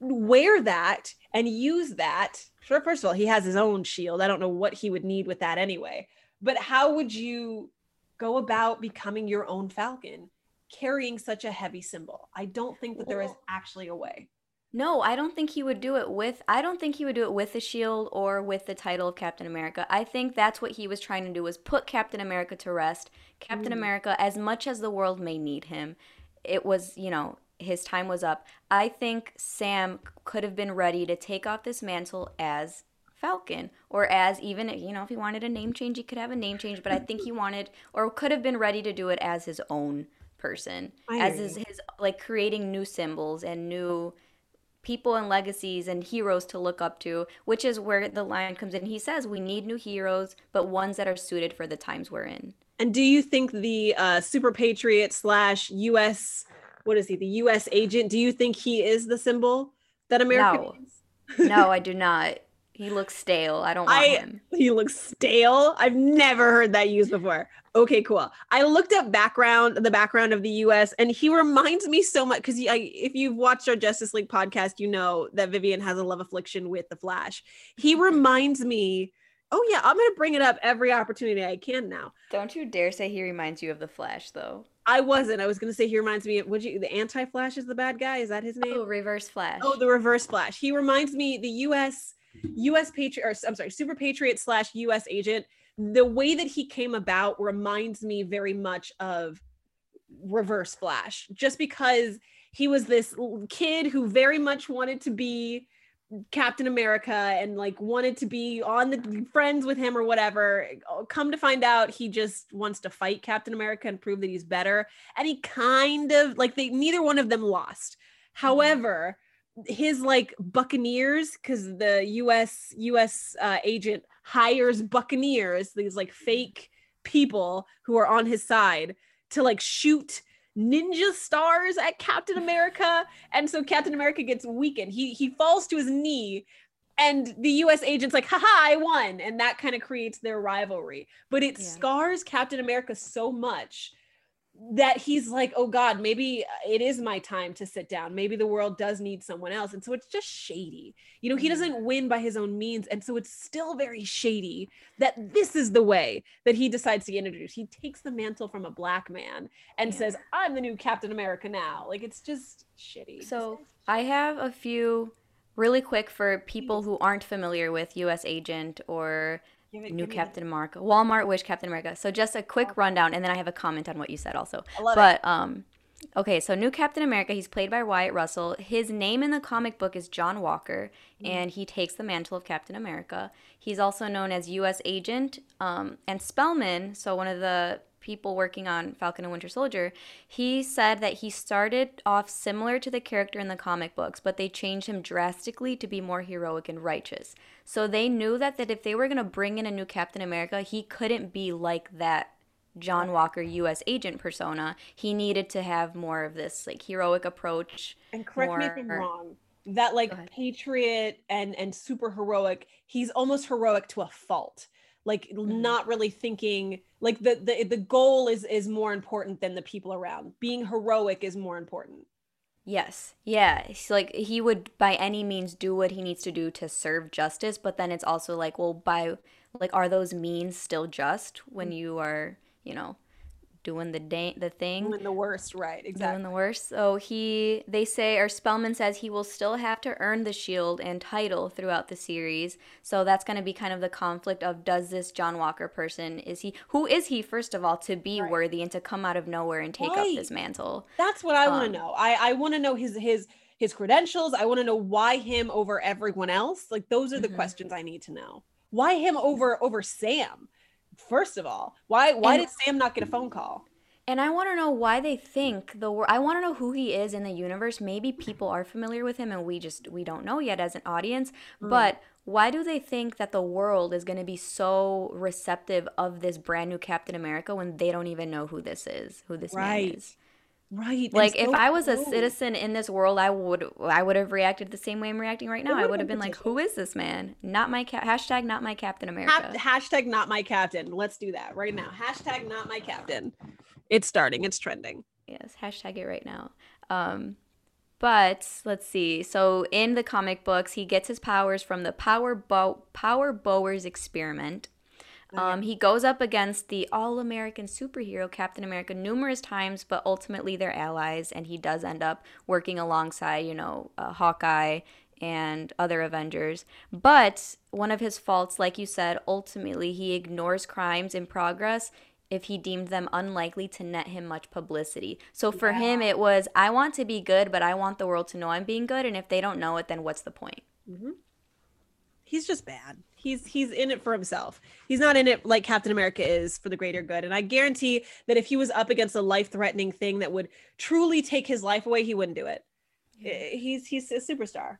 wear that and use that? Sure. First of all, he has his own shield. I don't know what he would need with that anyway. But how would you go about becoming your own Falcon, carrying such a heavy symbol? I don't think that there is actually a way. No, I don't think he would do it with I don't think he would do it with the shield or with the title of Captain America. I think that's what he was trying to do was put Captain America to rest. Captain mm. America as much as the world may need him, it was, you know, his time was up. I think Sam could have been ready to take off this mantle as Falcon or as even you know if he wanted a name change he could have a name change but I think he wanted or could have been ready to do it as his own person as his, his like creating new symbols and new people and legacies and heroes to look up to, which is where the line comes in. He says we need new heroes, but ones that are suited for the times we're in. And do you think the uh, super patriot slash U.S. what is he? The U.S. agent? Do you think he is the symbol that America no. no, I do not. He looks stale. I don't want I, him. He looks stale. I've never heard that used before. Okay, cool. I looked up background, the background of the U.S., and he reminds me so much because if you've watched our Justice League podcast, you know that Vivian has a love affliction with the Flash. He mm-hmm. reminds me. Oh yeah, I'm gonna bring it up every opportunity I can now. Don't you dare say he reminds you of the Flash, though. I wasn't. I was gonna say he reminds me. Of, would you? The Anti Flash is the bad guy. Is that his name? Oh, Reverse Flash. Oh, the Reverse Flash. He reminds me. The U.S. U.S. Patriot, or I'm sorry, Super Patriot slash U.S. agent the way that he came about reminds me very much of Reverse Flash, just because he was this kid who very much wanted to be Captain America and like wanted to be on the friends with him or whatever. Come to find out, he just wants to fight Captain America and prove that he's better. And he kind of like they neither one of them lost. Mm-hmm. However, his like buccaneers because the us us uh, agent hires buccaneers these like fake people who are on his side to like shoot ninja stars at captain america and so captain america gets weakened he he falls to his knee and the US agent's like, haha, I won. And that kind of creates their rivalry. But it yeah. scars Captain America so much that he's like, oh God, maybe it is my time to sit down. Maybe the world does need someone else. And so it's just shady. You know, he mm-hmm. doesn't win by his own means. And so it's still very shady that this is the way that he decides to get introduced. He takes the mantle from a black man and yeah. says, I'm the new Captain America now. Like it's just shitty. So I have a few really quick for people who aren't familiar with US Agent or it, New Captain America. Walmart Wish Captain America. So just a quick rundown, and then I have a comment on what you said also. I love but it. um, okay, so New Captain America. He's played by Wyatt Russell. His name in the comic book is John Walker, mm. and he takes the mantle of Captain America. He's also known as U.S. Agent um, and Spellman. So one of the people working on Falcon and Winter Soldier, he said that he started off similar to the character in the comic books, but they changed him drastically to be more heroic and righteous. So they knew that, that if they were going to bring in a new Captain America, he couldn't be like that John Walker US agent persona. He needed to have more of this like heroic approach. And correct more... me if I'm wrong. That like patriot and and super heroic, he's almost heroic to a fault like mm-hmm. not really thinking like the, the the goal is is more important than the people around being heroic is more important yes yeah it's like he would by any means do what he needs to do to serve justice but then it's also like well by like are those means still just when mm. you are you know doing the da- the thing. Doing the worst right exactly doing the worst. So he they say or spellman says he will still have to earn the shield and title throughout the series. So that's going to be kind of the conflict of does this john walker person is he who is he first of all to be right. worthy and to come out of nowhere and take right. up this mantle? That's what i um, want to know. I i want to know his his his credentials. I want to know why him over everyone else. Like those are the mm-hmm. questions i need to know. Why him over over sam First of all, why why and, did Sam not get a phone call? And I want to know why they think the I want to know who he is in the universe. Maybe people are familiar with him and we just we don't know yet as an audience. Mm. But why do they think that the world is going to be so receptive of this brand new Captain America when they don't even know who this is, who this right. man is? Right. Like so if I was a citizen in this world, I would I would have reacted the same way I'm reacting right now. I would have been like, "Who is this man? Not my ca- hashtag not my Captain America." Ha- hashtag not my captain. Let's do that right now. Hashtag not my captain. It's starting. It's trending. Yes. Hashtag it right now. Um, but let's see. So in the comic books, he gets his powers from the Power Bow Power Brokers experiment. Um, he goes up against the all American superhero Captain America numerous times, but ultimately they're allies, and he does end up working alongside, you know, uh, Hawkeye and other Avengers. But one of his faults, like you said, ultimately he ignores crimes in progress if he deemed them unlikely to net him much publicity. So for yeah. him, it was, I want to be good, but I want the world to know I'm being good. And if they don't know it, then what's the point? Mm-hmm. He's just bad he's he's in it for himself. He's not in it like Captain America is for the greater good. And I guarantee that if he was up against a life-threatening thing that would truly take his life away, he wouldn't do it. Yeah. Eh, he's he's a superstar.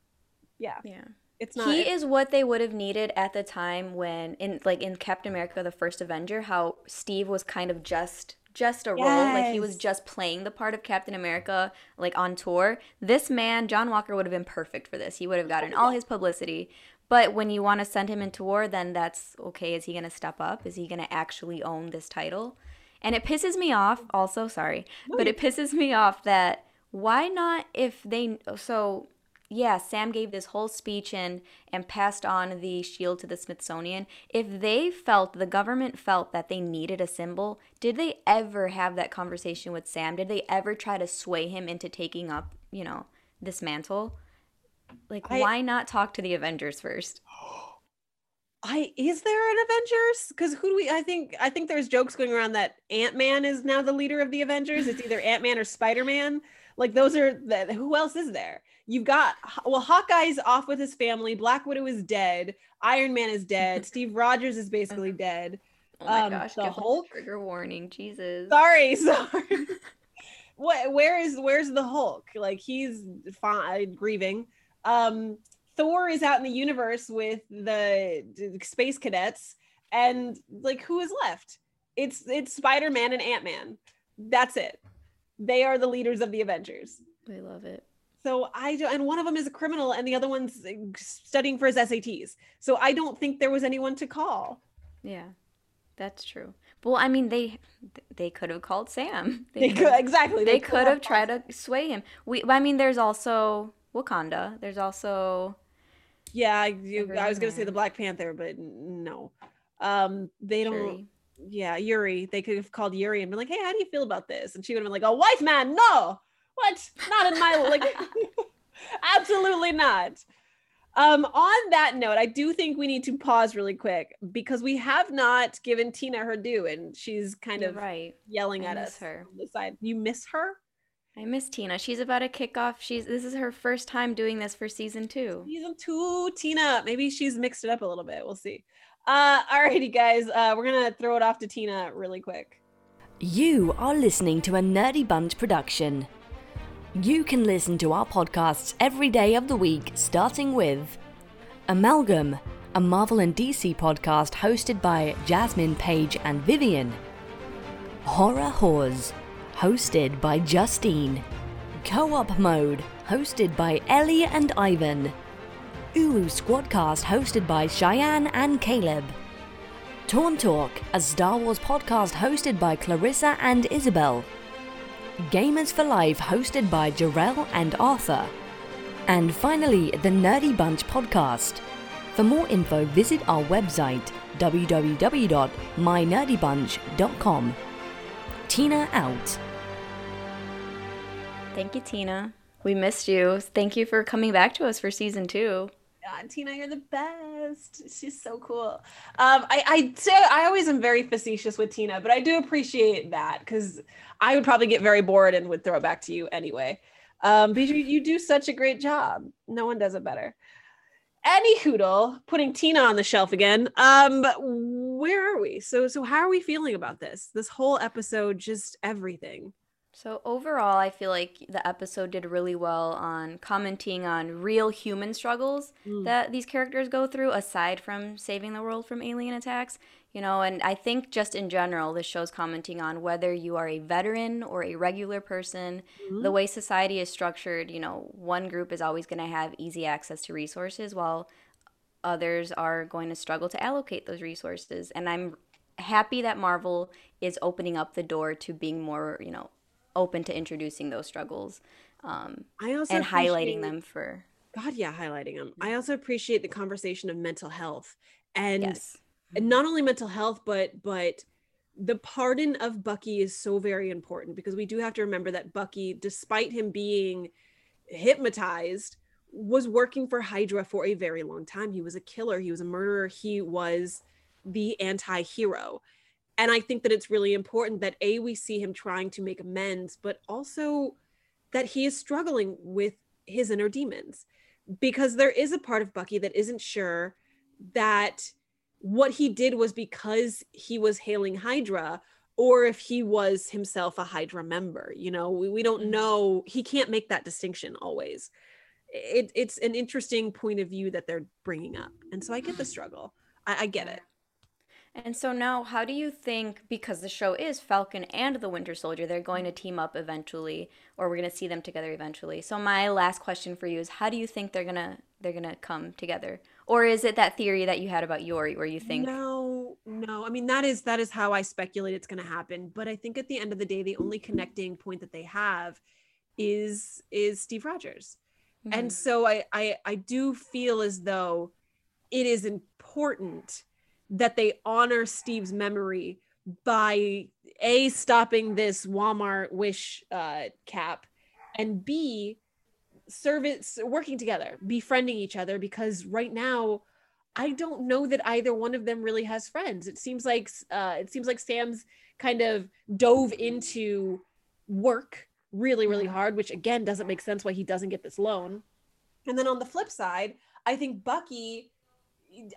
Yeah. Yeah. It's not, he is what they would have needed at the time when in like in Captain America the first Avenger how Steve was kind of just just a yes. role like he was just playing the part of Captain America like on tour this man John Walker would have been perfect for this he would have gotten all his publicity but when you want to send him into war, then that's okay. Is he going to step up? Is he going to actually own this title? And it pisses me off, also, sorry, but it pisses me off that why not if they, so yeah, Sam gave this whole speech and and passed on the shield to the Smithsonian. If they felt the government felt that they needed a symbol, did they ever have that conversation with Sam? Did they ever try to sway him into taking up, you know, this mantle? Like, I, why not talk to the Avengers first? I is there an Avengers? Because who do we? I think I think there's jokes going around that Ant Man is now the leader of the Avengers. It's either Ant Man or Spider Man. Like those are the, who else is there? You've got well, Hawkeye's off with his family. Black Widow is dead. Iron Man is dead. Steve Rogers is basically dead. Oh my um, gosh! The Hulk. Trigger warning. Jesus. Sorry, sorry. what? Where is? Where's the Hulk? Like he's fine, grieving. Um, Thor is out in the universe with the, space cadets, and like who is left? It's it's Spider Man and Ant Man. That's it. They are the leaders of the Avengers. I love it. So I do, and one of them is a criminal, and the other one's studying for his SATs. So I don't think there was anyone to call. Yeah, that's true. Well, I mean, they they could have called Sam. They, they could exactly. They, they could have tried to sway him. We, I mean, there's also Wakanda. There's also yeah, you, I was gonna say the Black Panther, but no, um, they don't. Yeah, Yuri. They could have called Yuri and been like, "Hey, how do you feel about this?" And she would have been like, "A white man? No, what? Not in my like, absolutely not." Um, on that note, I do think we need to pause really quick because we have not given Tina her due, and she's kind You're of right. yelling I at us her. on the side. You miss her? I miss Tina. She's about to kick off. She's this is her first time doing this for season two. Season two, Tina. Maybe she's mixed it up a little bit. We'll see. Uh, alrighty, guys. Uh, we're gonna throw it off to Tina really quick. You are listening to a Nerdy Bunch production. You can listen to our podcasts every day of the week, starting with Amalgam, a Marvel and DC podcast hosted by Jasmine Page and Vivian. Horror Whores hosted by Justine. Co op mode, hosted by Ellie and Ivan. Uru Squadcast, hosted by Cheyenne and Caleb. Torn Talk, a Star Wars podcast hosted by Clarissa and Isabel. Gamers for Life, hosted by Jarrell and Arthur. And finally, the Nerdy Bunch podcast. For more info, visit our website www.mynerdybunch.com. Tina out. Thank you, Tina. We missed you. Thank you for coming back to us for season two. Tina, you're the best. She's so cool. Um, I I say I always am very facetious with Tina, but I do appreciate that because I would probably get very bored and would throw it back to you anyway. Um, but you, you do such a great job. No one does it better. Any hoodle, putting Tina on the shelf again. Um, where are we? So so how are we feeling about this? This whole episode, just everything. So overall, I feel like the episode did really well on commenting on real human struggles mm. that these characters go through aside from saving the world from alien attacks. You know, and I think just in general, this show's commenting on whether you are a veteran or a regular person, mm-hmm. the way society is structured, you know, one group is always going to have easy access to resources while others are going to struggle to allocate those resources. And I'm happy that Marvel is opening up the door to being more, you know, open to introducing those struggles um, I also and highlighting them for God, yeah, highlighting them. I also appreciate the conversation of mental health and, yes. and not only mental health, but but the pardon of Bucky is so very important because we do have to remember that Bucky, despite him being hypnotized, was working for Hydra for a very long time. He was a killer, he was a murderer, he was the anti hero and i think that it's really important that a we see him trying to make amends but also that he is struggling with his inner demons. Because there is a part of bucky that isn't sure that what he did was because he was hailing hydra or if he was himself a hydra member you know? We, we don't mm-hmm. know. He can't make that distinction always. It, it's an interesting point of view that they're bringing up. And so i get the struggle. I, I get it and so now, how do you think, because the show is Falcon and the Winter Soldier, they're going to team up eventually, or we're going to see them together eventually. So my last question for you is, how do you think they're gonna they're gonna come together, or is it that theory that you had about Yori, where you think? No, no. I mean, that is that is how I speculate it's going to happen. But I think at the end of the day, the only connecting point that they have is is Steve Rogers, mm-hmm. and so I, I I do feel as though it is important that they honor Steve's memory by a stopping this Walmart wish uh, cap and b service working together befriending each other because right now I don't know that either one of them really has friends. It seems like uh, it seems like Sam's kind of dove into work really really hard, which again doesn't make sense why he doesn't get this loan. And then on the flip side, I think Bucky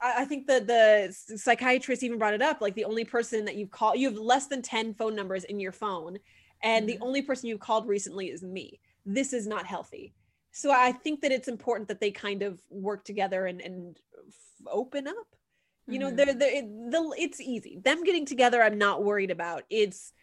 I think that the psychiatrist even brought it up. Like the only person that you've called, you have less than 10 phone numbers in your phone. And mm-hmm. the only person you've called recently is me. This is not healthy. So I think that it's important that they kind of work together and, and open up. You mm-hmm. know, they're, they're, it, the, it's easy. Them getting together, I'm not worried about. It's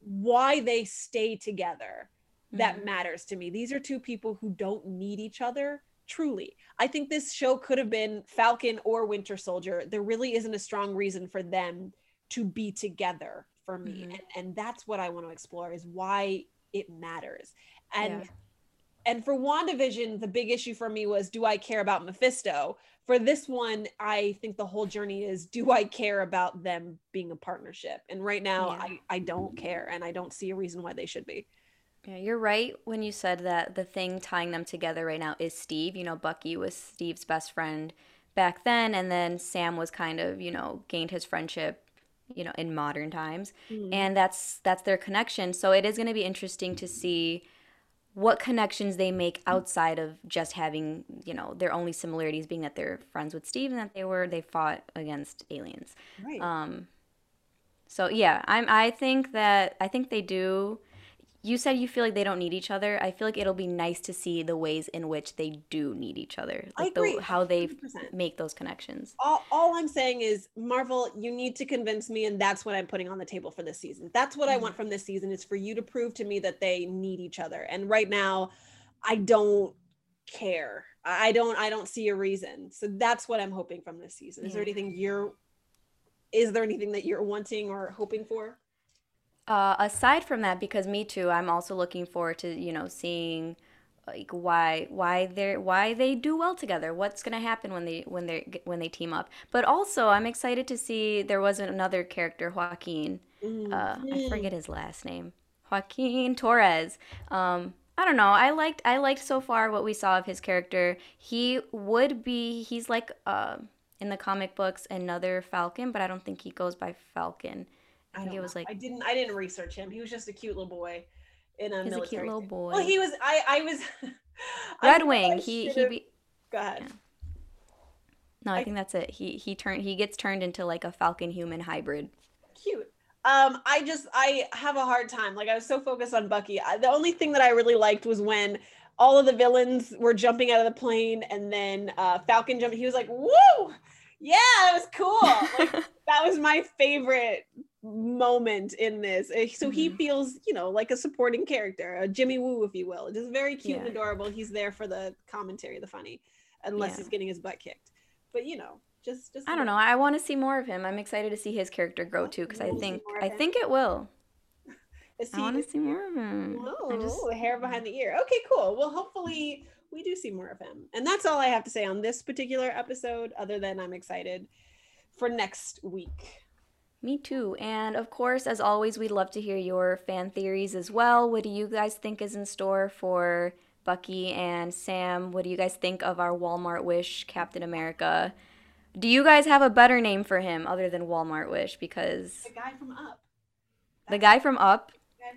why they stay together that mm-hmm. matters to me. These are two people who don't need each other truly. I think this show could have been falcon or winter soldier. There really isn't a strong reason for them to be together for me. Mm-hmm. and, and, that's what i want to explore is why it matters. And yeah. and for wandavision the big issue for me was do i care about mephisto? For this one i think the whole journey is do i care about them being a partnership? And right now yeah. i i don't care and i don't see a reason why they should be yeah, you're right when you said that the thing tying them together right now is Steve. You know, Bucky was Steve's best friend back then, and then Sam was kind of, you know, gained his friendship, you know, in modern times. Mm-hmm. And that's that's their connection. So it is going to be interesting to see what connections they make outside of just having, you know, their only similarities being that they're friends with Steve and that they were they fought against aliens. Right. Um so yeah, I'm I think that I think they do you said you feel like they don't need each other. I feel like it'll be nice to see the ways in which they do need each other. Like I agree. The, how they 100%. make those connections. All, all I'm saying is, Marvel, you need to convince me, and that's what I'm putting on the table for this season. That's what mm-hmm. I want from this season is for you to prove to me that they need each other. And right now, I don't care. I don't. I don't see a reason. So that's what I'm hoping from this season. Is yeah. there anything you're? Is there anything that you're wanting or hoping for? Uh, aside from that, because me too, I'm also looking forward to you know seeing like why why they why they do well together. What's gonna happen when they when they when they team up? But also, I'm excited to see there was another character, Joaquin. Mm-hmm. Uh, I forget his last name. Joaquin Torres. Um, I don't know. I liked I liked so far what we saw of his character. He would be he's like uh, in the comic books another Falcon, but I don't think he goes by Falcon. I think it was like I didn't I didn't research him. He was just a cute little boy in a he's a cute little boy. Well, he was. I I was. Red I Wing. He he. Be, Go ahead. Yeah. No, I, I think that's it. He he turned he gets turned into like a falcon human hybrid. Cute. Um, I just I have a hard time. Like I was so focused on Bucky. I, the only thing that I really liked was when all of the villains were jumping out of the plane, and then uh, Falcon jumped. He was like, "Woo, yeah, that was cool." Like, that was my favorite moment in this. Uh, So he Mhm. feels, you know, like a supporting character, a Jimmy Woo, if you will. Just very cute and adorable. He's there for the commentary, the funny, unless Yeah. he's getting his butt kicked. But you know, just just I don't know. I want to see more of him. I'm excited to see his character grow too because I You wanna see think I think it will. I he- want to see more of him. Oh, just hair behind the ear. Okay, cool. Well, hopefully we do see more of him. And that's all I have to say on this particular episode, other than I'm excited for next week. Me too. And of course, as always, we'd love to hear your fan theories as well. What do you guys think is in store for Bucky and Sam? What do you guys think of our Walmart Wish Captain America? Do you guys have a better name for him other than Walmart Wish? Because The guy from Up. the guy from Up,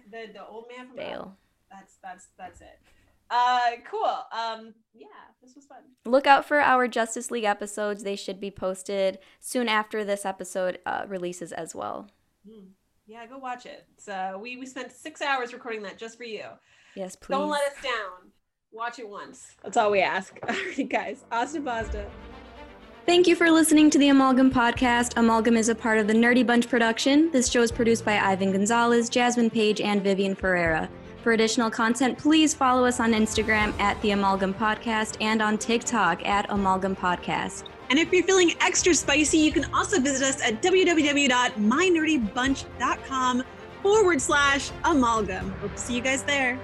The, the old man from Up. Bale. That's that's that's it. Uh cool. Um yeah, this was fun. Look out for our Justice League episodes. They should be posted soon after this episode uh, releases as well. Hmm. Yeah, go watch it. So we we spent six hours recording that just for you. Yes, please. Don't let us down. Watch it once. That's all we ask. All right, guys. Asta Basta. Thank you for listening to the Amalgam Podcast. Amalgam is a part of the Nerdy Bunch production. This show is produced by Ivan Gonzalez, Jasmine Page, and Vivian Ferreira. For additional content, please follow us on Instagram at the Amalgam Podcast and on TikTok at Amalgam Podcast. And if you're feeling extra spicy, you can also visit us at www.mynerdybunch.com forward slash amalgam. Hope to see you guys there.